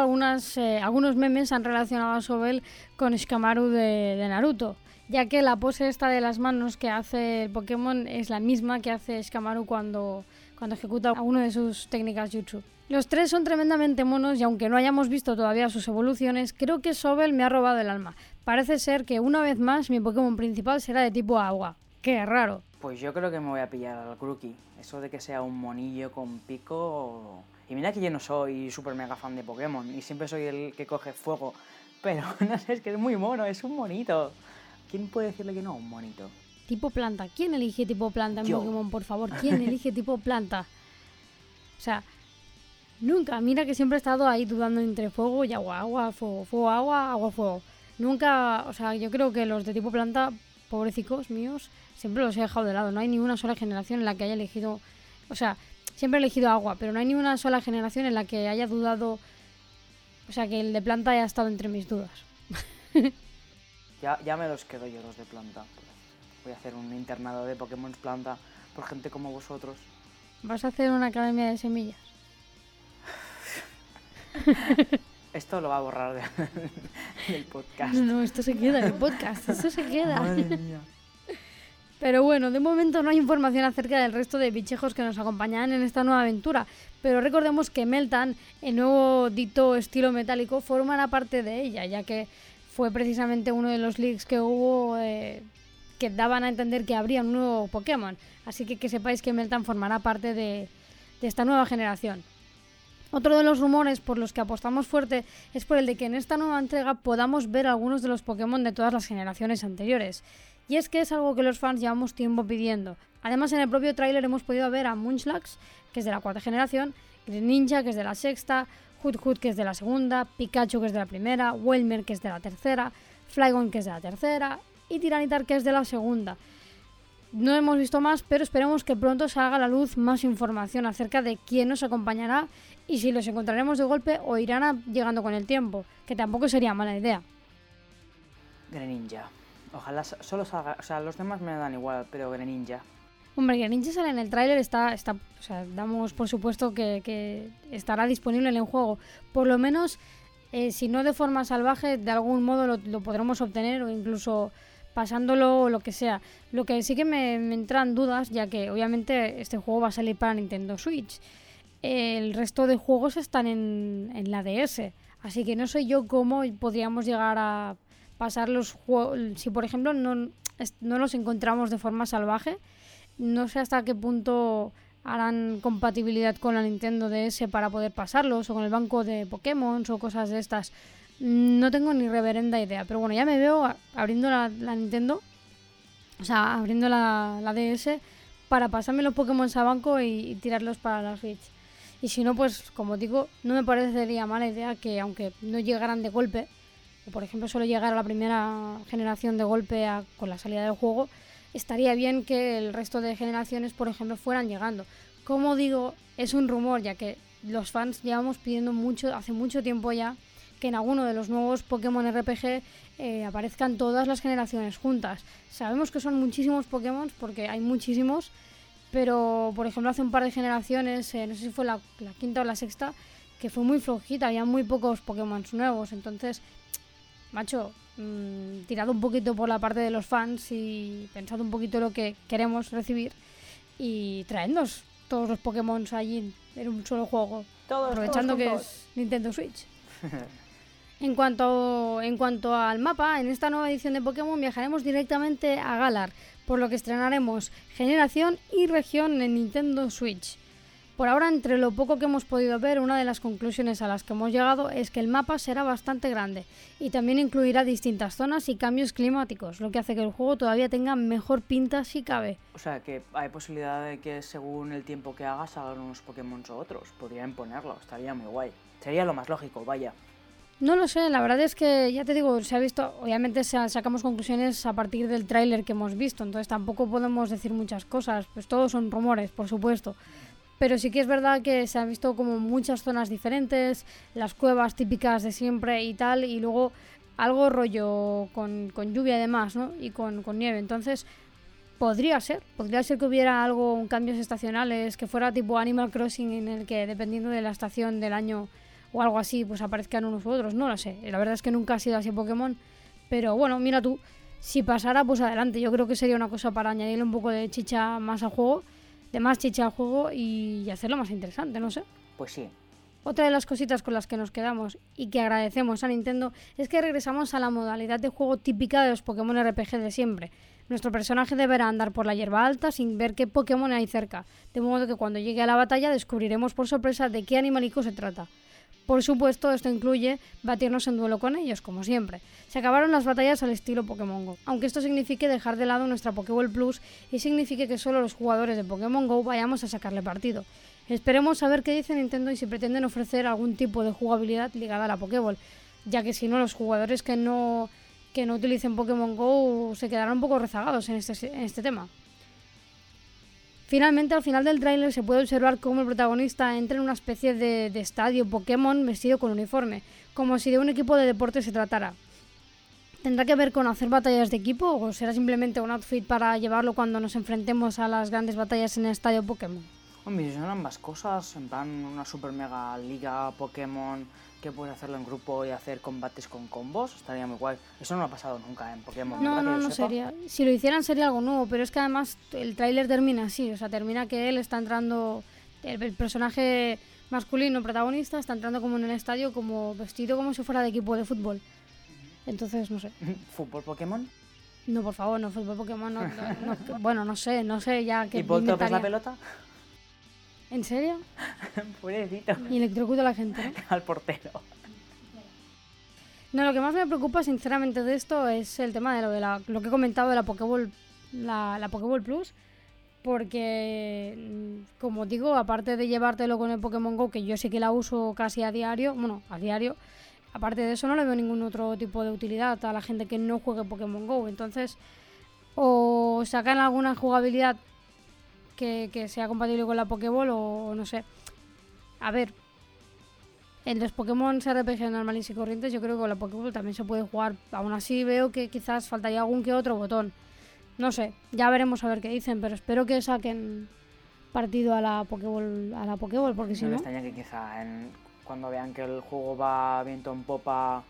eh, algunos memes han relacionado a Sobel con Shikamaru de, de Naruto, ya que la pose esta de las manos que hace el Pokémon es la misma que hace Shikamaru cuando, cuando ejecuta alguna de sus técnicas jutsu. Los tres son tremendamente monos y aunque no hayamos visto todavía sus evoluciones, creo que Sobel me ha robado el alma. Parece ser que una vez más mi Pokémon principal será de tipo agua. Qué raro. Pues yo creo que me voy a pillar al Grookey. Eso de que sea un monillo con pico... Y mira que yo no soy súper mega fan de Pokémon y siempre soy el que coge fuego. Pero no sé, es que es muy mono, es un monito. ¿Quién puede decirle que no a un monito? Tipo planta. ¿Quién elige tipo planta en Yo. Pokémon, por favor? ¿Quién elige tipo planta? O sea, nunca. Mira que siempre he estado ahí dudando entre fuego y agua, agua, fuego, fuego, agua, agua, fuego. Nunca, o sea, yo creo que los de tipo planta, pobrecicos míos, siempre los he dejado de lado. No hay ni una sola generación en la que haya elegido, o sea, siempre he elegido agua, pero no hay ni una sola generación en la que haya dudado, o sea, que el de planta haya estado entre mis dudas. Ya, ya me los quedo yo los de planta. Voy a hacer un internado de Pokémon planta por gente como vosotros. ¿Vas a hacer una academia de semillas? Esto lo va a borrar de- del podcast. No, no, esto se queda en el podcast, esto se queda. Madre mía. Pero bueno, de momento no hay información acerca del resto de bichejos que nos acompañarán en esta nueva aventura. Pero recordemos que Meltan, el nuevo dito estilo metálico, formará parte de ella, ya que fue precisamente uno de los leaks que hubo eh, que daban a entender que habría un nuevo Pokémon. Así que que sepáis que Meltan formará parte de, esta nueva generación. Otro de los rumores por los que apostamos fuerte es por el de que en esta nueva entrega podamos ver algunos de los Pokémon de todas las generaciones anteriores. Y es que es algo que los fans llevamos tiempo pidiendo. Además, en el propio tráiler hemos podido ver a Munchlax, que es de la cuarta generación, Greninja, que es de la sexta, Hoot, que es de la segunda, Pikachu, que es de la primera, Welmer, que es de la tercera, Flygon, que es de la tercera, y Tiranitar, que es de la segunda. No hemos visto más, pero esperemos que pronto salga a la luz más información acerca de quién nos acompañará y si los encontraremos de golpe o irán llegando con el tiempo, que tampoco sería mala idea. Greninja. Ojalá solo salga, o sea, los demás me dan igual, pero Greninja. Hombre, Greninja sale en el tráiler, está, está, o sea, damos por supuesto que, estará disponible en el juego. Por lo menos, eh, si no de forma salvaje, de algún modo lo, podremos obtener o incluso pasándolo o lo que sea. Lo que sí que me, entran dudas, ya que obviamente este juego va a salir para Nintendo Switch el resto de juegos están en, la DS. Así que no sé yo cómo podríamos llegar a pasar los juegos. Si, por ejemplo, no, no los encontramos de forma salvaje, no sé hasta qué punto harán compatibilidad con la Nintendo DS para poder pasarlos, o con el banco de Pokémon, o cosas de estas. No tengo ni reverenda idea, pero bueno, ya me veo abriendo la, Nintendo, o sea, abriendo la, DS para pasarme los Pokémon a banco y tirarlos para la Switch. Y si no, pues como digo, no me parecería mala idea que aunque no llegaran de golpe, o por ejemplo solo llegar a la primera generación de golpe con la salida del juego, estaría bien que el resto de generaciones, por ejemplo, fueran llegando. Como digo, es un rumor, ya que los fans llevamos pidiendo mucho, hace mucho tiempo ya, que en alguno de los nuevos Pokémon RPG eh, aparezcan todas las generaciones juntas. Sabemos que son muchísimos Pokémon porque hay muchísimos, pero por ejemplo hace un par de generaciones, eh, no sé si fue la, quinta o la sexta, que fue muy flojita, había muy pocos Pokémon nuevos, entonces, macho, mm, tirado un poquito por la parte de los fans y pensado un poquito lo que queremos recibir y traednos todos los Pokémon allí en un solo juego, aprovechando que es Nintendo Switch. En cuanto, en cuanto al mapa, en esta nueva edición de Pokémon viajaremos directamente a Galar, por lo que estrenaremos generación y región en Nintendo Switch. Por ahora, entre lo poco que hemos podido ver, una de las conclusiones a las que hemos llegado es que el mapa será bastante grande y también incluirá distintas zonas y cambios climáticos, lo que hace que el juego todavía tenga mejor pinta si cabe. O sea, que hay posibilidad de que según el tiempo que hagas hagan unos Pokémon u otros. Podrían ponerlo, estaría muy guay. Sería lo más lógico, vaya. No lo sé, la verdad es que ya te digo, se ha visto, obviamente sacamos conclusiones a partir del tráiler que hemos visto, entonces tampoco podemos decir muchas cosas, pues todos son rumores, por supuesto. Pero sí que es verdad que se han visto como muchas zonas diferentes, las cuevas típicas de siempre y tal, y luego algo rollo con, con lluvia y demás, ¿no? Y con, con nieve. Entonces, podría ser, podría ser que hubiera algo, cambios estacionales, que fuera tipo Animal Crossing en el que dependiendo de la estación del año o algo así, pues aparezcan unos u otros, no lo sé. La verdad es que nunca ha sido así Pokémon, pero bueno, mira tú, si pasara, pues adelante. Yo creo que sería una cosa para añadirle un poco de chicha más al juego, de más chicha al juego y hacerlo más interesante, no sé. Pues sí. Otra de las cositas con las que nos quedamos y que agradecemos a Nintendo es que regresamos a la modalidad de juego típica de los Pokémon RPG de siempre. Nuestro personaje deberá andar por la hierba alta sin ver qué Pokémon hay cerca, de modo que cuando llegue a la batalla descubriremos por sorpresa de qué animalico se trata. Por supuesto, esto incluye batirnos en duelo con ellos, como siempre. Se acabaron las batallas al estilo Pokémon Go, aunque esto signifique dejar de lado nuestra Pokéball Plus y signifique que solo los jugadores de Pokémon Go vayamos a sacarle partido. Esperemos a ver qué dice Nintendo y si pretenden ofrecer algún tipo de jugabilidad ligada a la Pokéball, ya que si no los jugadores que no, que no utilicen Pokémon Go se quedarán un poco rezagados en este, en este tema. Finalmente, al final del tráiler se puede observar cómo el protagonista entra en una especie de, estadio Pokémon vestido con uniforme, como si de un equipo de deporte se tratara. ¿Tendrá que ver con hacer batallas de equipo o será simplemente un outfit para llevarlo cuando nos enfrentemos a las grandes batallas en el estadio Pokémon? Hombre, son ambas cosas, en plan una super mega liga Pokémon que puedes hacerlo en grupo y hacer combates con combos, estaría muy guay. Eso no ha pasado nunca en Pokémon. No, no, no sería. Si lo hicieran sería algo nuevo, pero es que además el tráiler termina así, o sea, termina que él está entrando, el, personaje masculino protagonista está entrando como en el estadio, como vestido como si fuera de equipo de fútbol. Entonces, no sé. ¿Fútbol Pokémon? No, por favor, no fútbol Pokémon. No, no, no, bueno, no sé, no sé ya que. ¿Y Voltop es la pelota? ¿En serio? Pobrecito. Y electrocuta a la gente, ¿no? Al portero. No, lo que más me preocupa sinceramente de esto es el tema de lo de la, lo que he comentado de la Pokéball, la, la Pokéball Plus, porque mm, como digo, aparte de llevártelo con el Pokémon Go, que yo sí que la uso casi a diario, bueno, a diario, aparte de eso no le veo ningún otro tipo de utilidad a la gente que no juegue Pokémon Go. Entonces, o sacan alguna jugabilidad que, que sea compatible con la Pokéball o no sé. A ver, en los Pokémon RPG normales y corrientes yo creo que con la Pokéball también se puede jugar. Aún así veo que quizás faltaría algún que otro botón. No sé, ya veremos a ver qué dicen, pero espero que saquen partido a la Pokéball, a la Pokéball porque si no... extraña que quizá en- cuando vean que el juego va viento en popa,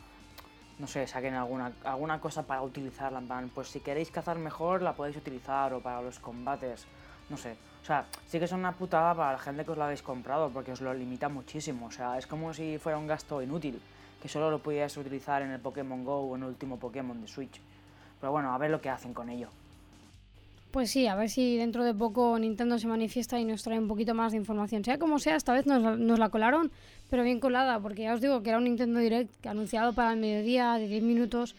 no sé, saquen alguna, alguna cosa para utilizarla. En plan, pues si queréis cazar mejor la podéis utilizar o para los combates, no sé. O sea, sí que es una putada para la gente que os la habéis comprado porque os lo limita muchísimo. O sea, es como si fuera un gasto inútil, que solo lo pudierais utilizar en el Pokémon Go o en el último Pokémon de Switch. Pero bueno, a ver lo que hacen con ello. Pues sí, a ver si dentro de poco Nintendo se manifiesta y nos trae un poquito más de información. Sea como sea, esta vez nos, la- colaron, pero bien colada, porque ya os digo que era un Nintendo Direct anunciado para el mediodía de 10 minutos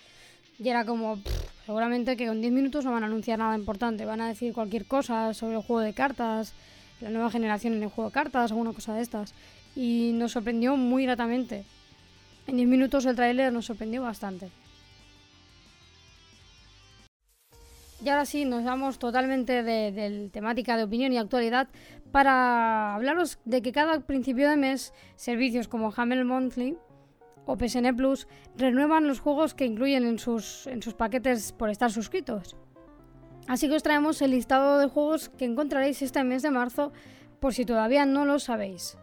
y era como, seguramente que con 10 minutos no van a anunciar nada importante, van a decir cualquier cosa sobre el juego de cartas, la nueva generación en el juego de cartas, alguna cosa de estas. Y nos sorprendió muy gratamente. En 10 minutos el tráiler nos sorprendió bastante. Y ahora sí, nos vamos totalmente de, del temática de opinión y actualidad para hablaros de que cada principio de mes servicios como Hamel Monthly o PSN Plus renuevan los juegos que incluyen en sus, en sus paquetes por estar suscritos. Así que os traemos el listado de juegos que encontraréis este mes de marzo por si todavía no lo sabéis.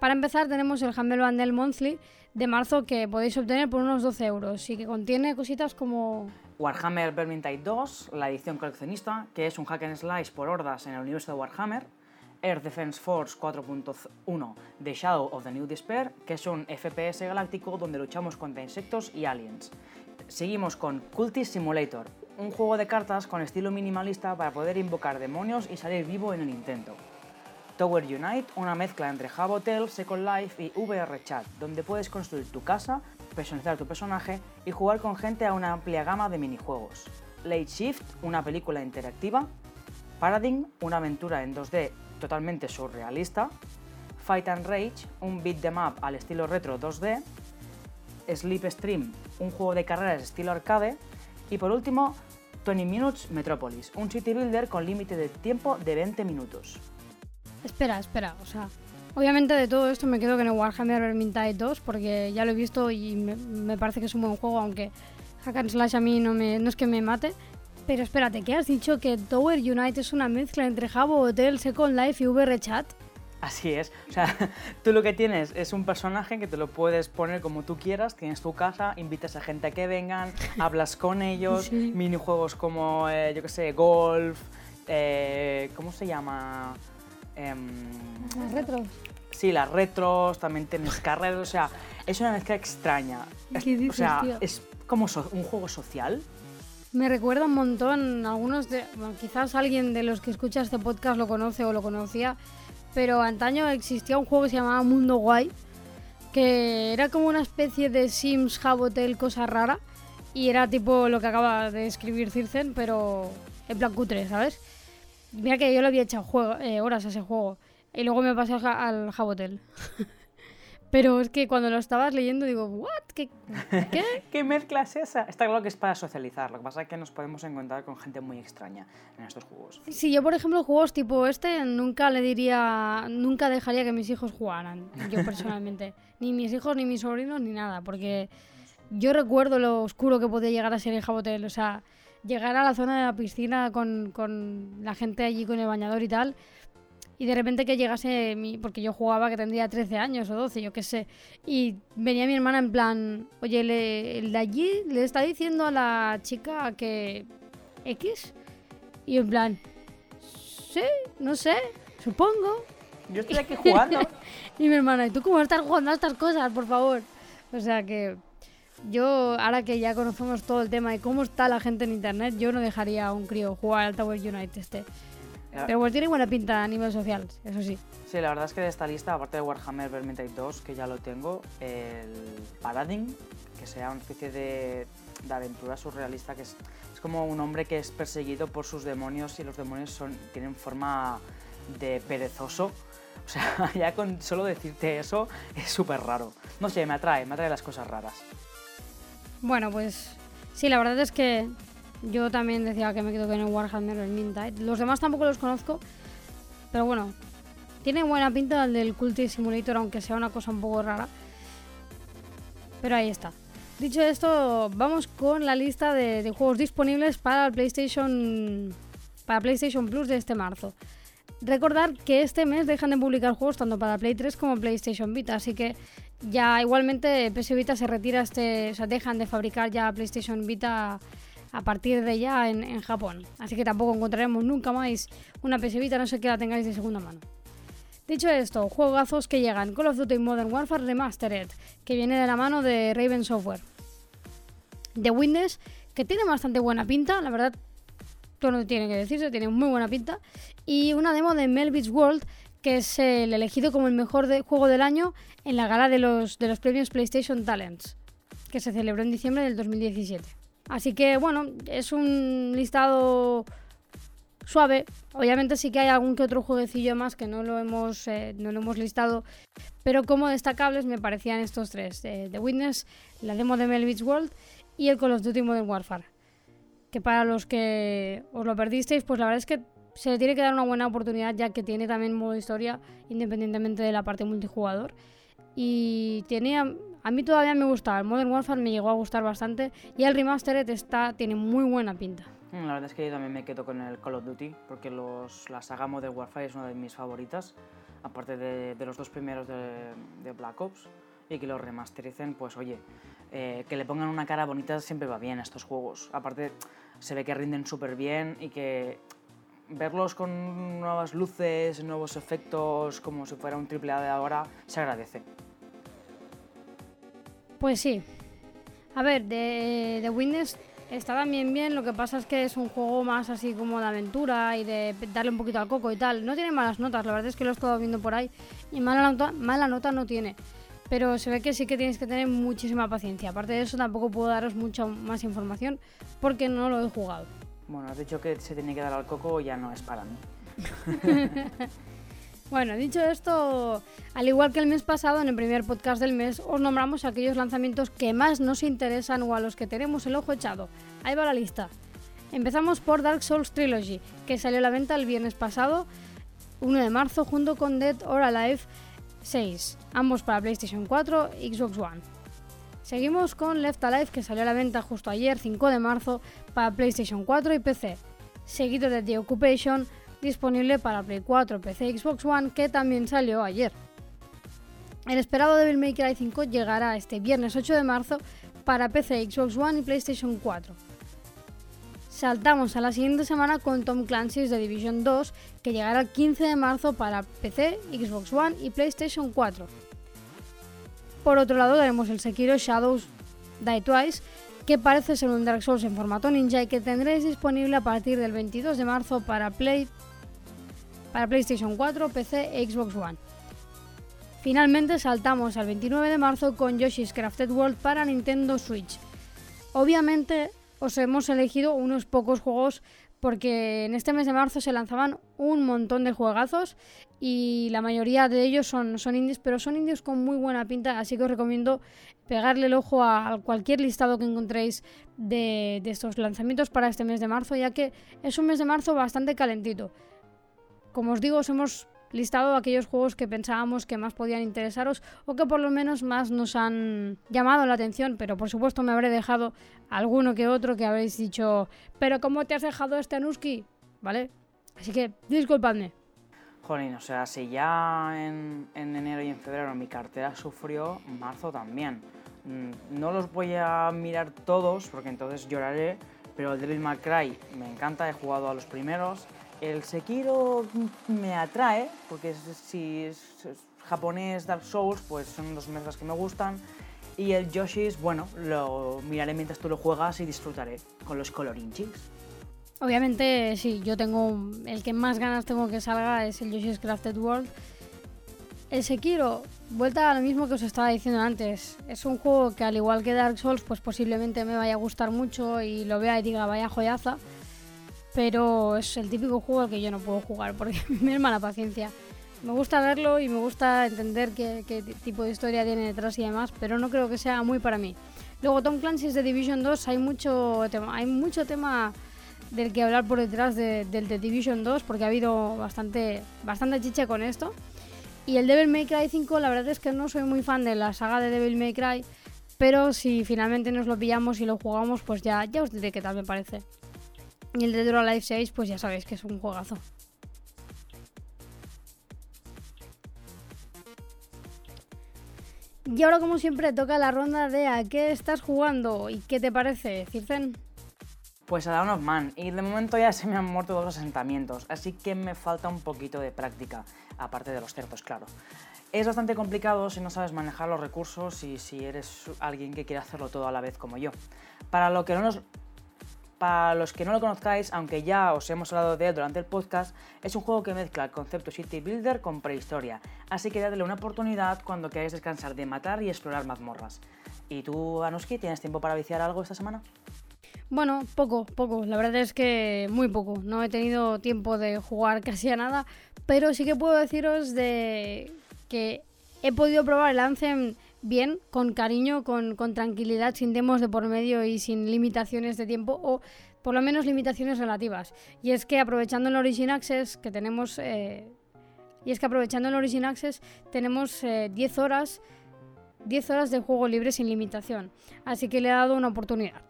Para empezar tenemos el Humble Bundle Monthly de marzo que podéis obtener por unos 12 euros y que contiene cositas como Warhammer Vermintide 2, la edición coleccionista, que es un hack and slice por hordas en el universo de Warhammer. Air Defense Force 4.1 The Shadow of the New Despair, que es un FPS galáctico donde luchamos contra insectos y aliens. Seguimos con Cultist Simulator, un juego de cartas con estilo minimalista para poder invocar demonios y salir vivo en el intento. Tower Unite, una mezcla entre Hotel, Second Life y VR Chat, donde puedes construir tu casa, personalizar tu personaje y jugar con gente a una amplia gama de minijuegos. Late Shift, una película interactiva. Paradigm, una aventura en 2D totalmente surrealista. Fight and Rage, un beat 'em up al estilo retro 2D. Sleepstream, un juego de carreras estilo arcade. Y por último, 20 Minutes Metropolis, un city builder con límite de tiempo de 20 minutos. Espera, espera, o sea, obviamente de todo esto me quedo con el Warhammer Vermintide 2 porque ya lo he visto y me, parece que es un buen juego, aunque Hack and Slash a mí no es que me mate. Pero espérate, ¿qué has dicho? ¿Que Tower Unite es una mezcla entre Habbo Hotel, Second Life y VR Chat? Así es. O sea, tú lo que tienes es un personaje que te lo puedes poner como tú quieras, tienes tu casa, invitas a gente a que vengan, hablas con ellos, Sí. minijuegos como, eh, yo qué sé, golf, eh, ¿cómo se llama? Em, Las retros. sí, las retros, también tienes carreras, o sea, es una mezcla extraña. Es- ¿Qué o sea, tío? es como so- un juego social. Me recuerda un montón, algunos quizás alguien de los que escucha este podcast lo conoce o lo conocía, pero antaño existía un juego que se llamaba Mundo Guay, que era como una especie de Sims, Hub Hotel, cosa rara, y era tipo lo que acaba de escribir Circen, pero en plan cutre, ¿sabes? Mira que yo le había echado juego- eh, horas a ese juego, y luego me pasé al, Ja- al Hub Hotel. pero es que cuando lo estabas leyendo digo, ¿what? ¿Qué? ¿Qué? ¿Qué mezcla es esa? Está claro que es para socializar, lo que pasa es que nos podemos encontrar con gente muy extraña en estos juegos. Si yo, por ejemplo, juegos tipo este, nunca le diría, nunca dejaría que mis hijos jugaran, yo personalmente. ni mis hijos, ni mis sobrinos, ni nada, porque yo recuerdo lo oscuro que podía llegar a ser el Jabotel. O sea, llegar a la zona de la piscina con, con la gente allí con el bañador y tal, y de repente que llegase mi, porque yo jugaba que tendría 13 años o 12, yo qué sé, y venía mi hermana en plan, oye, le- el de allí le está diciendo a la chica que X, y en plan, sí, no sé, supongo. Yo estoy aquí jugando. Y mi hermana, ¿y tú cómo estás jugando a estas cosas, por favor? O sea que, yo, ahora que ya conocemos todo el tema de cómo está la gente en internet, yo no dejaría a un crío jugar al Tower United este. Pero bueno, tiene buena pinta a nivel social, eso sí. Sí, la verdad es que de esta lista, aparte de Warhammer Vermintide 2, que ya lo tengo, el Paladin, que sea una especie de, de aventura surrealista, que es, es, como un hombre que es perseguido por sus demonios y los demonios son, tienen forma de perezoso. O sea, ya con solo decirte eso es súper raro. No sé, me atrae, me atrae las cosas raras. Bueno, pues sí, la verdad es que yo también decía que me quedo con el Warhammer Vermintide. Los demás tampoco los conozco, pero bueno, tiene buena pinta el del Cultist Simulator, aunque sea una cosa un poco rara. Pero ahí está. Dicho esto, vamos con la lista de, de juegos disponibles para el PlayStation para PlayStation Plus de este marzo. Recordar que este mes dejan de publicar juegos tanto para Play 3 como PlayStation Vita, así que ya igualmente PS Vita se retira este, o sea, dejan de fabricar ya PlayStation Vita a partir de ya en, Japón. Así que tampoco encontraremos nunca más una PS no sé que la tengáis de segunda mano. Dicho esto, juegazos que llegan. Call of Duty Modern Warfare Remastered, que viene de la mano de Raven Software. The Witness, que tiene bastante buena pinta, la verdad, todo no tiene que decirse, tiene muy buena pinta. Y una demo de Melvich World, que es el elegido como el mejor juego del año en la gala de los, de los premios PlayStation Talents, que se celebró en diciembre del 2017. Así que bueno, es un listado suave. Obviamente sí que hay algún que otro jueguecillo más que no lo hemos, eh, no lo hemos listado, pero como destacables me parecían estos tres, eh, The Witness, la demo de Melvich World y el Call of Duty Modern Warfare. Que para los que os lo perdisteis, pues la verdad es que se le tiene que dar una buena oportunidad ya que tiene también modo historia independientemente de la parte multijugador. Y tiene, a mí todavía me gustaba, el Modern Warfare me llegó a gustar bastante y el Remastered está, tiene muy buena pinta. Mm, la verdad es que yo también me quedo con el Call of Duty, porque los, la saga Modern Warfare es una de mis favoritas, aparte de, de los dos primeros de, de, Black Ops, y que los remastericen, pues oye, eh, que le pongan una cara bonita siempre va bien a estos juegos. Aparte, se ve que rinden súper bien y que verlos con nuevas luces, nuevos efectos, como si fuera un triple A de ahora, se agradece. Pues sí. A ver, de, de Witness Está también bien, lo que pasa es que es un juego más así como de aventura y de darle un poquito al coco y tal. No tiene malas notas, la verdad es que lo he estado viendo por ahí y mala nota, mala nota no tiene. Pero se ve que sí que tienes que tener muchísima paciencia. Aparte de eso tampoco puedo daros mucha más información porque no lo he jugado. Bueno, has dicho que se tiene que dar al coco, ya no es para mí. Bueno, dicho esto, al igual que el mes pasado, en el primer podcast del mes, os nombramos aquellos lanzamientos que más nos interesan o a los que tenemos el ojo echado. Ahí va la lista. Empezamos por Dark Souls Trilogy, que salió a la venta el viernes pasado, 1 de marzo, junto con Dead or Alive 6, ambos para PlayStation 4 y Xbox One. Seguimos con Left Alive, que salió a la venta justo ayer, 5 de marzo, para PlayStation 4 y PC, seguido de The Occupation, disponible para Play 4, PC y Xbox One, que también salió ayer. El esperado Devil May Cry 5 llegará este viernes 8 de marzo para PC, Xbox One y PlayStation 4. Saltamos a la siguiente semana con Tom Clancy's The Division 2, que llegará el 15 de marzo para PC, Xbox One y PlayStation 4. Por otro lado tenemos el Sekiro Shadows Die Twice, que parece ser un Dark Souls en formato ninja y que tendréis disponible a partir del 22 de marzo para Play, para PlayStation 4, PC e Xbox One. Finalmente saltamos al 29 de marzo con Yoshi's Crafted World para Nintendo Switch. Obviamente os hemos elegido unos pocos juegos porque en este mes de marzo se lanzaban un montón de juegazos y la mayoría de ellos son, son indies, pero son indies con muy buena pinta, así que os recomiendo pegarle el ojo a, cualquier listado que encontréis de, de estos lanzamientos para este mes de marzo, ya que es un mes de marzo bastante calentito como os digo, os hemos listado aquellos juegos que pensábamos que más podían interesaros o que por lo menos más nos han llamado la atención, pero por supuesto me habré dejado alguno que otro que habréis dicho, pero ¿cómo te has dejado este Anuski? ¿Vale? Así que disculpadme. Jolín, o sea, si ya en, en enero y en febrero mi cartera sufrió, marzo también. Mm, no los voy a mirar todos porque entonces lloraré, pero el Devil May Cry me encanta, he jugado a los primeros, el Sekiro me atrae, porque si es, japonés Dark Souls, pues son los mesas que me gustan. Y el Yoshi's, bueno, lo miraré mientras tú lo juegas y disfrutaré con los colorinchis. Obviamente, sí, yo tengo. El que más ganas tengo que salga es el Yoshi's Crafted World. El Sekiro, vuelta a lo mismo que os estaba diciendo antes. Es un juego que, al igual que Dark Souls, pues posiblemente me vaya a gustar mucho y lo vea y diga, vaya joyaza. Pero es el típico juego al que yo no puedo jugar porque me es mala paciencia. Me gusta verlo y me gusta entender qué, qué tipo de historia tiene detrás y demás, pero no creo que sea muy para mí. Luego, Tom Clancy's de Division 2, hay mucho tema, hay mucho tema del que hablar por detrás de, del The Division 2 porque ha habido bastante, bastante chicha con esto. Y el Devil May Cry 5, la verdad es que no soy muy fan de la saga de Devil May Cry, pero si finalmente nos lo pillamos y lo jugamos, pues ya, ya os diré qué tal me parece. Y el or Alive 6, pues ya sabéis que es un juegazo. Y ahora, como siempre, toca la ronda de a qué estás jugando y qué te parece, Circen. Pues a Dawn of Man, y de momento ya se me han muerto dos asentamientos, así que me falta un poquito de práctica, aparte de los cerdos, claro. Es bastante complicado si no sabes manejar los recursos y si eres alguien que quiere hacerlo todo a la vez como yo. Para, lo que no nos, para los que no lo conozcáis, aunque ya os hemos hablado de él durante el podcast, es un juego que mezcla el concepto City Builder con prehistoria, así que dadle una oportunidad cuando queráis descansar de matar y explorar mazmorras. ¿Y tú, Anuski, tienes tiempo para viciar algo esta semana? Bueno, poco, poco. La verdad es que muy poco. No he tenido tiempo de jugar casi a nada, pero sí que puedo deciros de que he podido probar el Anthem bien, con cariño, con, con tranquilidad, sin demos de por medio y sin limitaciones de tiempo o por lo menos limitaciones relativas. Y es que aprovechando el Origin Access que tenemos... eh, y es que aprovechando el Origin Access tenemos eh, 10 horas 10 horas de juego libre sin limitación. Así que le he dado una oportunidad.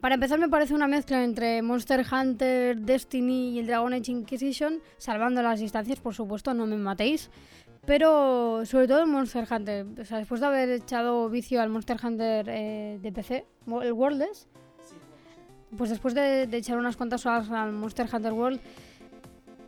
Para empezar me parece una mezcla entre Monster Hunter, Destiny y el Dragon Age Inquisition, salvando las distancias, por supuesto, no me matéis. Pero sobre todo el Monster Hunter, o sea, después de haber echado vicio al Monster Hunter eh, de PC, el Worldless, pues después de, de echar unas cuantas horas al Monster Hunter World,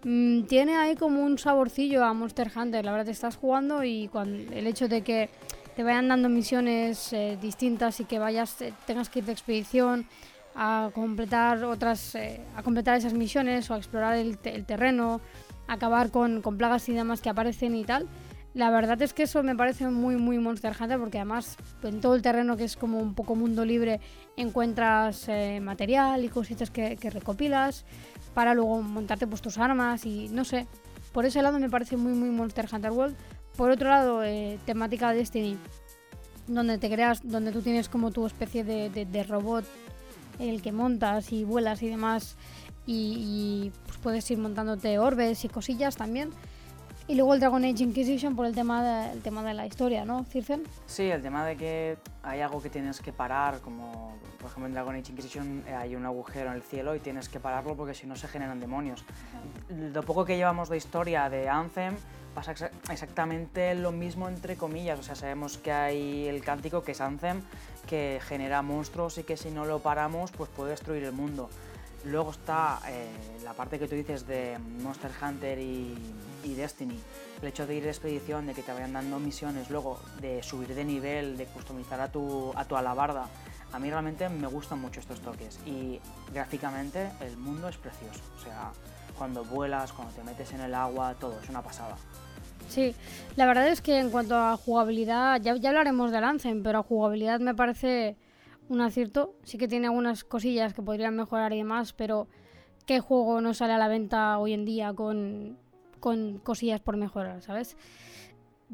mm, tiene ahí como un saborcillo a Monster Hunter. La verdad, estás jugando y cuando, el hecho de que te vayan dando misiones eh, distintas y que vayas eh, tengas que ir de expedición a completar otras eh, a completar esas misiones o a explorar el, te- el terreno acabar con, con plagas y demás que aparecen y tal. La verdad es que eso me parece muy muy Monster Hunter porque además en todo el terreno que es como un poco mundo libre encuentras eh, material y cositas que, que recopilas para luego montarte pues tus armas y no sé. Por ese lado me parece muy muy Monster Hunter World. Por otro lado, eh, temática Destiny, donde te creas, donde tú tienes como tu especie de, de- de robot el que montas y vuelas y demás, y, y, pues puedes ir montándote orbes y cosillas también. Y luego el Dragon Age Inquisition por el tema de, el tema de la historia, ¿no, Circen? Sí, el tema de que hay algo que tienes que parar, como por ejemplo en Dragon Age Inquisition eh, hay un agujero en el cielo y tienes que pararlo porque si no se generan demonios. Lo poco que llevamos de historia de Anthem pasa exa- exactamente lo mismo entre comillas, o sea, sabemos que hay el cántico que es Anthem, que genera monstruos y que si no lo paramos pues puede destruir el mundo. Luego está eh, la parte que tú dices de Monster Hunter y, Destiny, el hecho de ir de expedición, de que te vayan dando misiones, luego de subir de nivel, de customizar a tu, a tu alabarda. A mí realmente me gustan mucho estos toques y gráficamente el mundo es precioso. O sea, cuando vuelas, cuando te metes en el agua, todo, es una pasada. Sí, la verdad es que en cuanto a jugabilidad, ya, ya hablaremos del Anthem, pero a jugabilidad me parece un acierto. Sí que tiene algunas cosillas que podrían mejorar y demás, pero ¿qué juego no sale a la venta hoy en día con, con cosillas por mejorar, ¿sabes?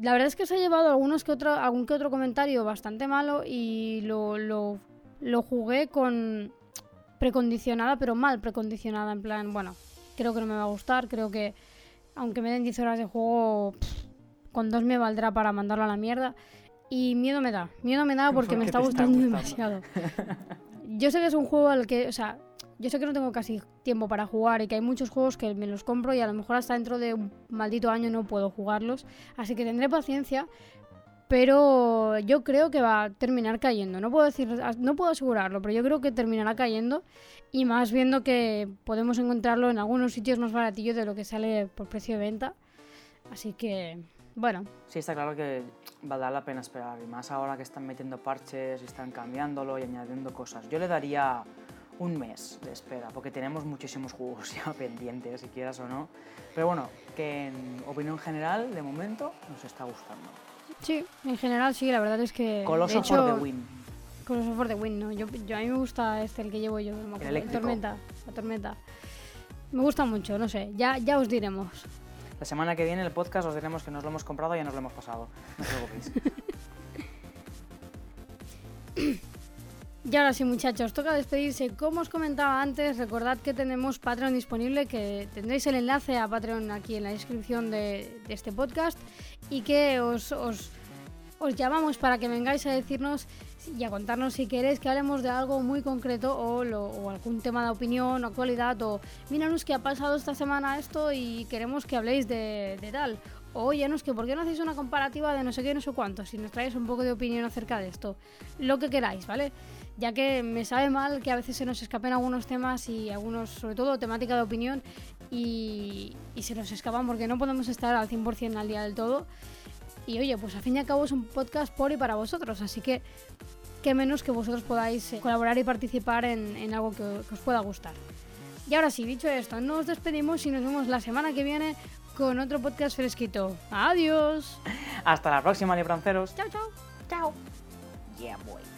La verdad es que se ha llevado algunos que otro, algún que otro comentario bastante malo y lo, lo, lo jugué con precondicionada, pero mal precondicionada, en plan, bueno, creo que no me va a gustar, creo que aunque me den 10 horas de juego, con dos me valdrá para mandarlo a la mierda. Y miedo me da, miedo me da porque me está te está gustando gustando. demasiado. Yo sé que es un juego al que, o sea, yo sé que no tengo casi tiempo para jugar y que hay muchos juegos que me los compro y a lo mejor hasta dentro de un maldito año no puedo jugarlos. Así que tendré paciencia, pero yo creo que va a terminar cayendo. No puedo decir, no puedo asegurarlo, pero yo creo que terminará cayendo y más viendo que podemos encontrarlo en algunos sitios más baratillos de lo que sale por precio de venta. Así que Bueno, Sí, está claro que valdrá la pena esperar, y más ahora que están metiendo parches y están cambiándolo y añadiendo cosas. Yo le daría un mes de espera, porque tenemos muchísimos juegos ya pendientes, si quieras o no. Pero bueno, que en opinión general, de momento, nos está gustando. sí, en general sí, la verdad es que. Coloso de hecho, for the win. Coloso for the win, ¿no? Yo, yo- a mí me gusta este, el que llevo yo. el eléctrico. tormenta. La tormenta. Me gusta mucho, no sé. Ya, ya os diremos. La semana que viene el podcast os diremos que nos lo hemos comprado y ya nos lo hemos pasado. No os. Y ahora sí, muchachos, toca despedirse. Como os comentaba antes, recordad que tenemos Patreon disponible, que tendréis el enlace a Patreon aquí en la descripción de, de este podcast y que os, os, os llamamos para que vengáis a decirnos y a contarnos si queréis que hablemos de algo muy concreto o, algún tema de opinión o actualidad o míranos que ha pasado esta semana esto y queremos que habléis de, de tal. O óyenos que por qué no hacéis una comparativa de no sé qué, no sé cuánto, si nos traéis un poco de opinión acerca de esto. Lo que queráis, ¿vale? Ya que me sabe mal que a veces se nos escapen algunos temas y algunos, sobre todo temática de opinión, y, y se nos escapan porque no podemos estar al 100% al día del todo. Y oye, pues al fin y al cabo es un podcast por y para vosotros, así que qué menos que vosotros podáis eh, colaborar y participar en, en algo que, que os pueda gustar. Y ahora sí, dicho esto, nos despedimos y nos vemos la semana que viene con otro podcast fresquito. Adiós. Hasta la próxima, libranceros. Chao, chao. Chao. Yeah, boy.